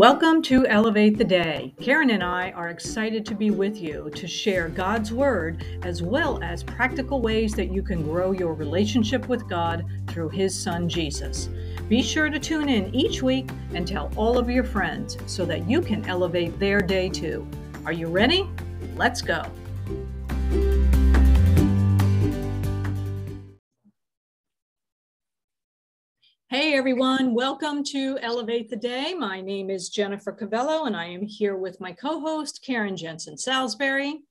Welcome to Elevate the Day. Karen and I are excited to be with you to share God's Word as well as practical ways that you can grow your relationship with God through His Son Jesus. Be sure to tune in each week and tell all of your friends so that you can elevate their day too. Are you ready? Let's go. Hey everyone, welcome to Elevate the Day. My name is Jennifer Cavello and I am here with my co host, Karen Jensen Salisbury.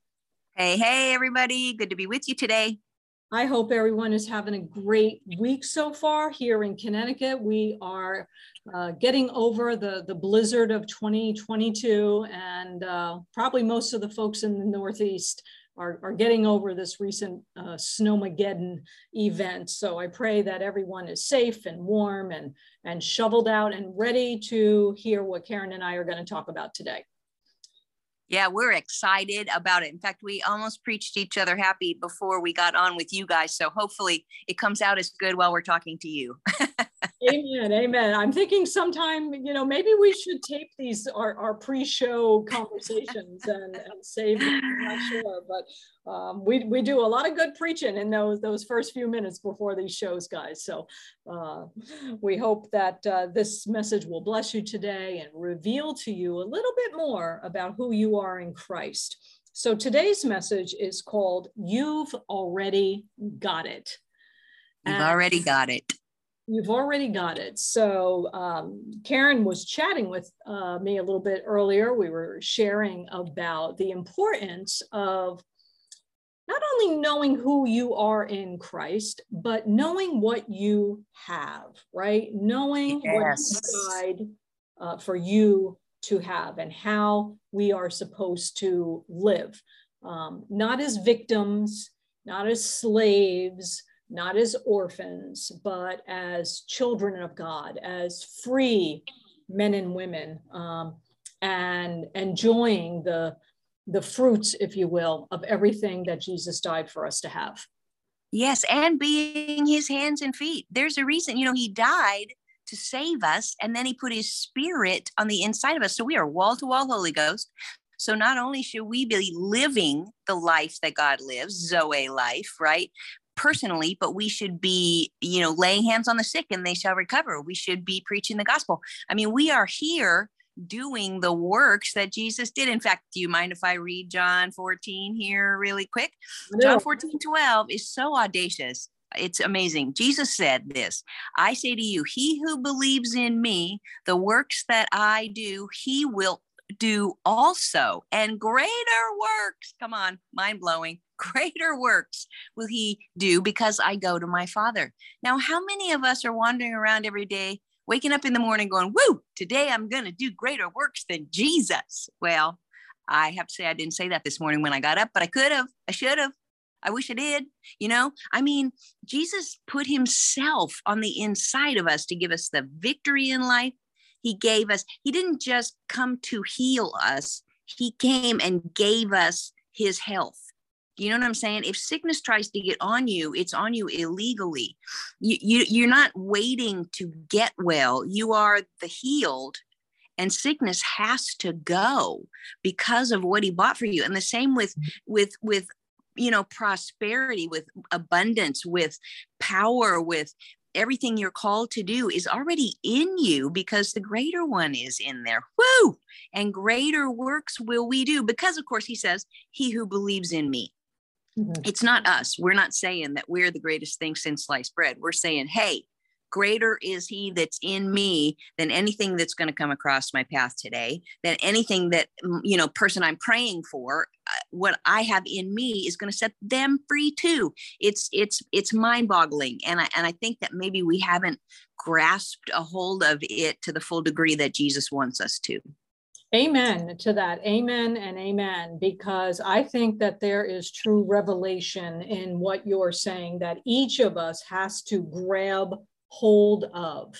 Hey, hey everybody, good to be with you today. I hope everyone is having a great week so far here in Connecticut. We are uh, getting over the, the blizzard of 2022, and uh, probably most of the folks in the Northeast are, are getting over this recent uh, snowmageddon event. So I pray that everyone is safe and warm and, and shoveled out and ready to hear what Karen and I are going to talk about today. Yeah, we're excited about it. In fact, we almost preached each other happy before we got on with you guys. So hopefully it comes out as good while we're talking to you. amen. Amen. I'm thinking sometime, you know, maybe we should tape these our, our pre-show conversations and, and save them. I'm not sure, but um, we, we do a lot of good preaching in those those first few minutes before these shows, guys. So uh, we hope that uh, this message will bless you today and reveal to you a little bit more about who you are in Christ. So today's message is called You've Already Got It. You've and already got it. You've already got it. So um, Karen was chatting with uh, me a little bit earlier. We were sharing about the importance of not only knowing who you are in Christ, but knowing what you have, right? Knowing yes. what died uh, for you to have and how we are supposed to live, um, not as victims, not as slaves, not as orphans, but as children of God, as free men and women, um, and enjoying the the fruits, if you will, of everything that Jesus died for us to have. Yes, and being his hands and feet. There's a reason, you know, he died to save us, and then he put his spirit on the inside of us. So we are wall to wall Holy Ghost. So not only should we be living the life that God lives, Zoe life, right? Personally, but we should be, you know, laying hands on the sick and they shall recover. We should be preaching the gospel. I mean, we are here doing the works that Jesus did. In fact, do you mind if I read John 14 here really quick? No. John 14, 12 is so audacious. It's amazing. Jesus said this I say to you, he who believes in me, the works that I do, he will do also, and greater works. Come on, mind blowing greater works will he do because I go to my Father. Now, how many of us are wandering around every day, waking up in the morning going, Woo, today I'm going to do greater works than Jesus? Well, I have to say, I didn't say that this morning when I got up, but I could have, I should have. I wish I did. You know, I mean, Jesus put himself on the inside of us to give us the victory in life. He gave us, he didn't just come to heal us, he came and gave us his health. You know what I'm saying? If sickness tries to get on you, it's on you illegally. You, you you're not waiting to get well. You are the healed and sickness has to go because of what he bought for you and the same with mm-hmm. with with you know prosperity with abundance with power with everything you're called to do is already in you because the greater one is in there. Woo! And greater works will we do because, of course, he says, He who believes in me. Mm-hmm. It's not us. We're not saying that we're the greatest thing since sliced bread. We're saying, hey, greater is he that's in me than anything that's going to come across my path today than anything that you know person i'm praying for uh, what i have in me is going to set them free too it's it's it's mind boggling and i and i think that maybe we haven't grasped a hold of it to the full degree that jesus wants us to Amen to that. Amen and amen. Because I think that there is true revelation in what you're saying that each of us has to grab hold of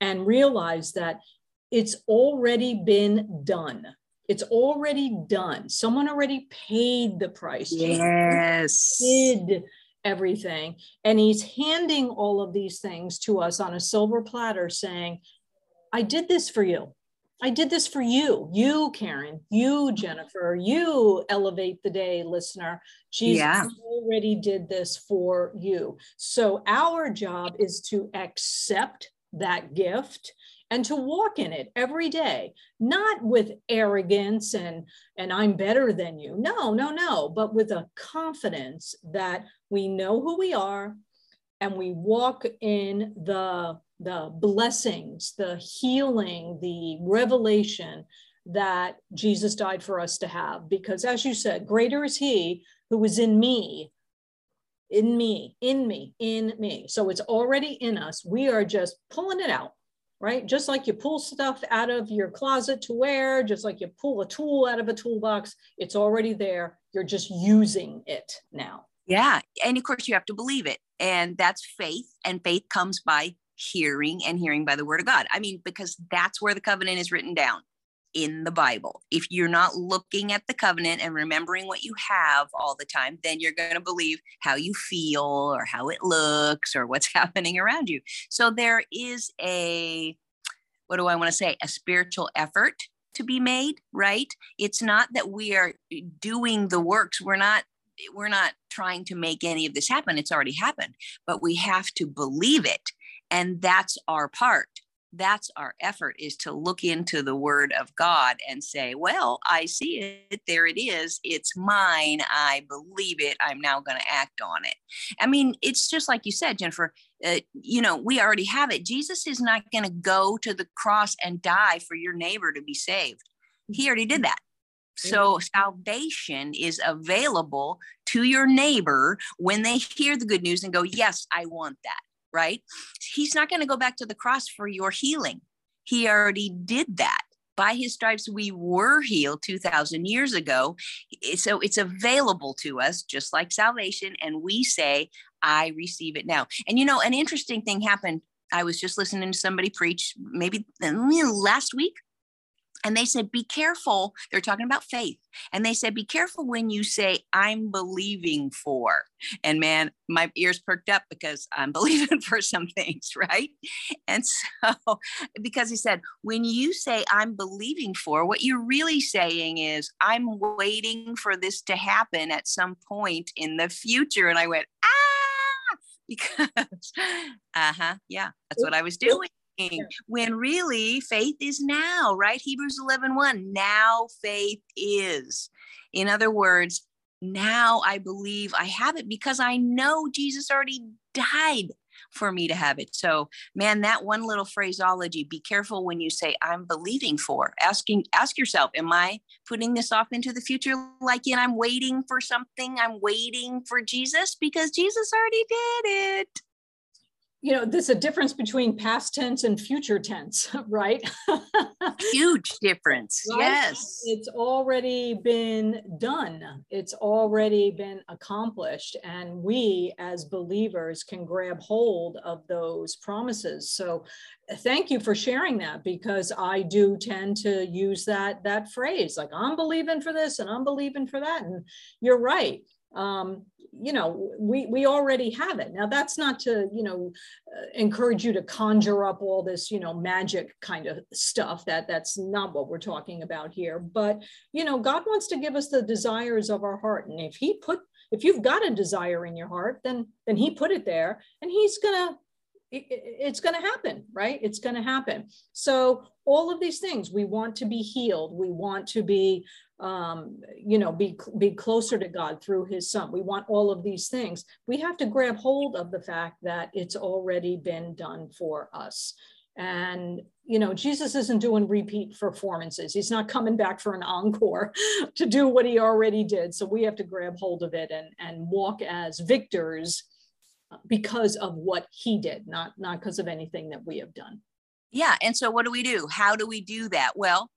and realize that it's already been done. It's already done. Someone already paid the price. Yes. Did everything. And he's handing all of these things to us on a silver platter saying, I did this for you. I did this for you, you, Karen, you, mm-hmm. Jennifer, you, Elevate the Day listener. Jesus yeah. already did this for you. So our job is to accept that gift and to walk in it every day not with arrogance and and i'm better than you no no no but with a confidence that we know who we are and we walk in the the blessings the healing the revelation that jesus died for us to have because as you said greater is he who is in me in me in me in me so it's already in us we are just pulling it out right? Just like you pull stuff out of your closet to wear, just like you pull a tool out of a toolbox, it's already there. You're just using it now. Yeah. And of course, you have to believe it. And that's faith. And faith comes by hearing and hearing by the word of God. I mean, because that's where the covenant is written down in the Bible. If you're not looking at the covenant and remembering what you have all the time, then you're going to believe how you feel or how it looks or what's happening around you. So there is a, what do I want to say, a spiritual effort to be made, right? It's not that we are doing the works. We're not we're not trying to make any of this happen. It's already happened, but we have to believe it. And that's our part. That's our effort is to look into the word of god and say well i see it. There it is. It's mine. I believe it. I'm now going to act on it. I mean it's just like you said jennifer uh, you know we already have it. Jesus is not going to go to the cross and die for your neighbor to be saved. He already did that so mm-hmm. salvation is available to your neighbor when they hear the good news and go yes i want that right? He's not going to go back to the cross for your healing. He already did that. By his stripes, we were healed 2,000 years ago. So it's available to us, just like salvation. And we say, I receive it now. And you know, an interesting thing happened. I was just listening to somebody preach maybe last week and they said, be careful. They're talking about faith. And they said, be careful when you say, I'm believing for. And man, my ears perked up because I'm believing for some things, right? And so, because he said, when you say, I'm believing for, what you're really saying is, I'm waiting for this to happen at some point in the future. And I went, ah, because, uh huh, yeah, that's what I was doing when really faith is now, right? Hebrews 11 1. Now faith is. In other words, now I believe I have it because I know Jesus already died for me to have it. So, man, that one little phraseology, be careful when you say I'm believing for. Asking ask yourself, am I putting this off into the future like and I'm waiting for something? I'm waiting for Jesus because Jesus already did it you know, there's a difference between past tense and future tense, right? Huge difference. Right? Yes. It's already been done, it's already been accomplished. And we as believers can grab hold of those promises. So thank you for sharing that because I do tend to use that that phrase like I'm believing for this and I'm believing for that. And you're right. Um, you know we we already have it now that's not to you know uh, encourage you to conjure up all this you know magic kind of stuff that that's not what we're talking about here but you know god wants to give us the desires of our heart and if he put if you've got a desire in your heart then then he put it there and he's gonna it's going to happen, right? It's going to happen. So all of these things, we want to be healed. We want to be, um, you know, be be closer to God through His Son. We want all of these things. We have to grab hold of the fact that it's already been done for us. And you know, Jesus isn't doing repeat performances. He's not coming back for an encore to do what he already did. So we have to grab hold of it and and walk as victors because of what he did, not not because of anything that we have done. Yeah, and so what do we do? How do we do that? Well,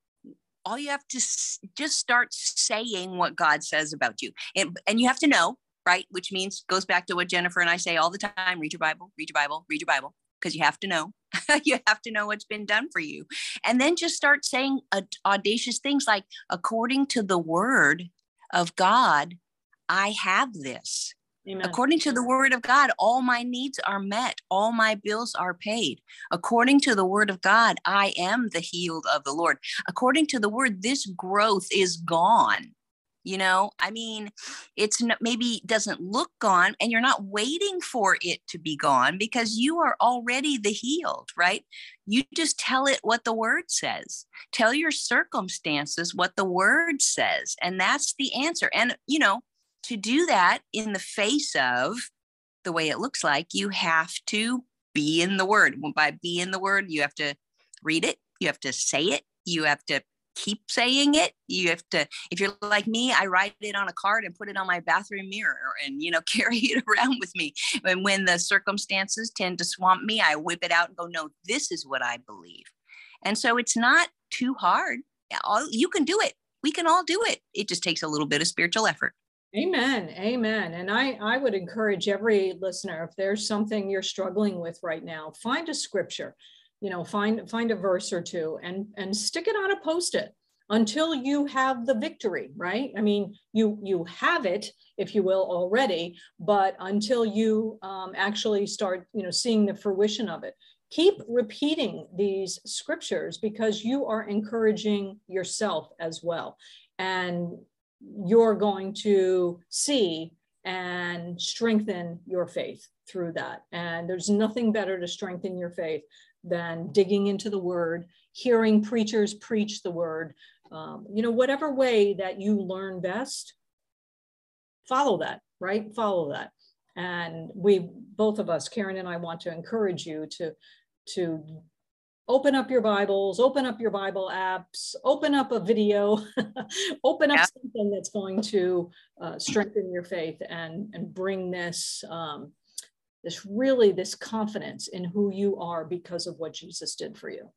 all you have to s- just start saying what God says about you, and, and you have to know, right? Which means goes back to what Jennifer and I say all the time: read your Bible, read your Bible, read your Bible, because you have to know. you have to know what's been done for you, and then just start saying audacious things like, according to the Word of God, I have this Amen. According to the word of God, all my needs are met, all my bills are paid. According to the word of God, I am the healed of the Lord. According to the word, this growth is gone. You know, I mean, it's maybe doesn't look gone, and you're not waiting for it to be gone because you are already the healed, right? You just tell it what the word says. Tell your circumstances what the word says, and that's the answer. And, you know, to do that in the face of the way it looks like, you have to be in the word. By be in the word, you have to read it, you have to say it, you have to keep saying it. You have to, if you're like me, I write it on a card and put it on my bathroom mirror and, you know, carry it around with me. And when the circumstances tend to swamp me, I whip it out and go, no, this is what I believe. And so it's not too hard. All, You can do it. We can all do it. It just takes a little bit of spiritual effort. Amen. Amen. And I, I would encourage every listener, if there's something you're struggling with right now, find a scripture, you know, find find a verse or two and and stick it on a post-it until you have the victory, right? I mean, you you have it, if you will, already, but until you um, actually start, you know, seeing the fruition of it. Keep repeating these scriptures because you are encouraging yourself as well. And you're going to see and strengthen your faith through that. And there's nothing better to strengthen your faith than digging into the word, hearing preachers preach the word. Um, you know, whatever way that you learn best, follow that, right? Follow that. And we, both of us, Karen and I, want to encourage you to, to open up your Bibles, open up your Bible apps, open up a video, open up yeah. something that's going to uh, strengthen your faith and, and bring this, um, this really this confidence in who you are because of what Jesus did for you.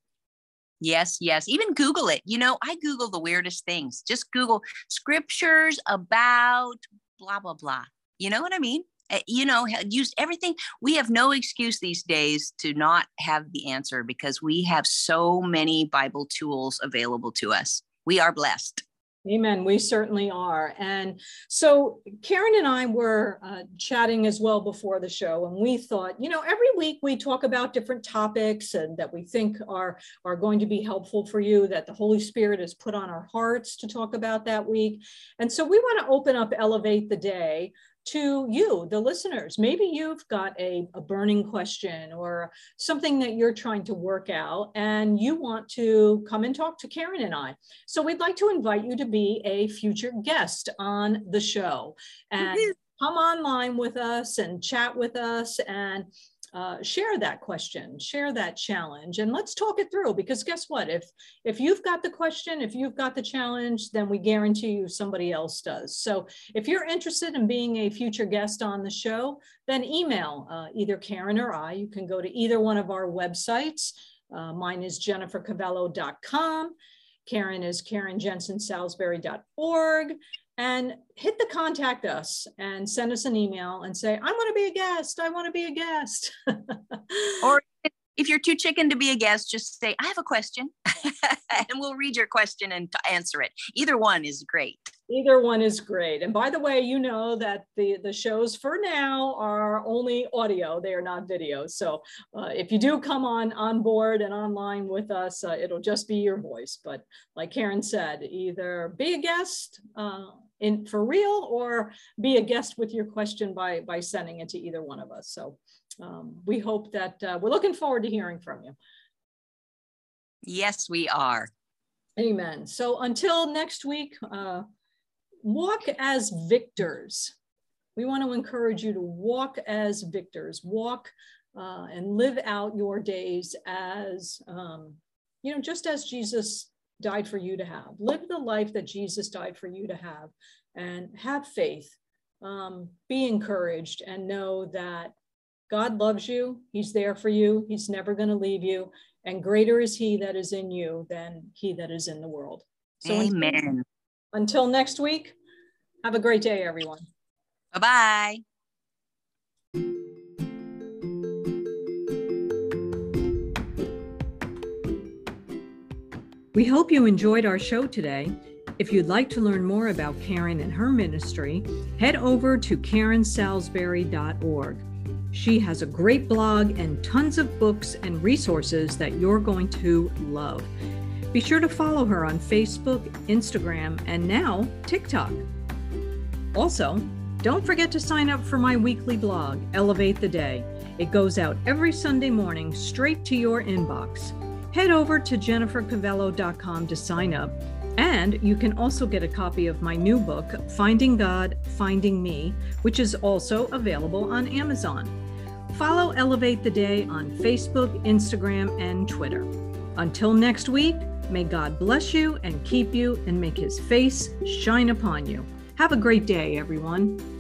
Yes, yes. Even Google it. You know, I Google the weirdest things. Just Google scriptures about blah, blah, blah. You know what I mean? Eh, you know, use everything. We have no excuse these days to not have the answer because we have so many Bible tools available to us. We are blessed. Amen. We certainly are. And so Karen and I were uh, chatting as well before the show, and we thought, you know, every week we talk about different topics and that we think are, are going to be helpful for you, that the Holy Spirit has put on our hearts to talk about that week. And so we want to open up Elevate the Day to you, the listeners. Maybe you've got a, a, burning question or something that you're trying to work out and you want to come and talk to Karen and I. So we'd like to invite you to be a future guest on the show and come online with us and chat with us and uh, share that question, share that challenge, and let's talk it through. Because guess what? If if you've got the question, if you've got the challenge, then we guarantee you somebody else does. So if you're interested in being a future guest on the show, then email uh, either Karen or I. You can go to either one of our websites. Uh, mine is jennifercavello.com. Karen is karenjensensalisbury.org and hit the contact us and send us an email and say, I want to be a guest. I want to be a guest. or if you're too chicken to be a guest, just say, I have a question and we'll read your question and answer it. Either one is great. Either one is great. And by the way, you know that the, the shows for now are only audio, they are not video. So uh, if you do come on, on board and online with us, uh, it'll just be your voice. But like Karen said, either be a guest uh, in for real or be a guest with your question by, by sending it to either one of us. So um, we hope that uh, we're looking forward to hearing from you. Yes, we are. Amen. So until next week, uh, walk as victors. We want to encourage you to walk as victors, walk uh, and live out your days as, um, you know, just as Jesus died for you to have. Live the life that Jesus died for you to have and have faith. Um, be encouraged and know that God loves you. He's there for you. He's never going to leave you. And greater is he that is in you than he that is in the world. So Amen. Until, until next week, have a great day, everyone. Bye bye. We hope you enjoyed our show today If you'd like to learn more about Karen and her ministry, head over to karensalisbury.org. She has a great blog and tons of books and resources that you're going to love. Be sure to follow her on Facebook, Instagram, and now TikTok. Also, don't forget to sign up for my weekly blog, Elevate the Day. It goes out every Sunday morning straight to your inbox. Head over to jennifercavello.com to sign up, and you can also get a copy of my new book, Finding God, Finding Me, which is also available on Amazon. Follow Elevate the Day on Facebook, Instagram, and Twitter. Until next week, may God bless you and keep you and make his face shine upon you. Have a great day, everyone.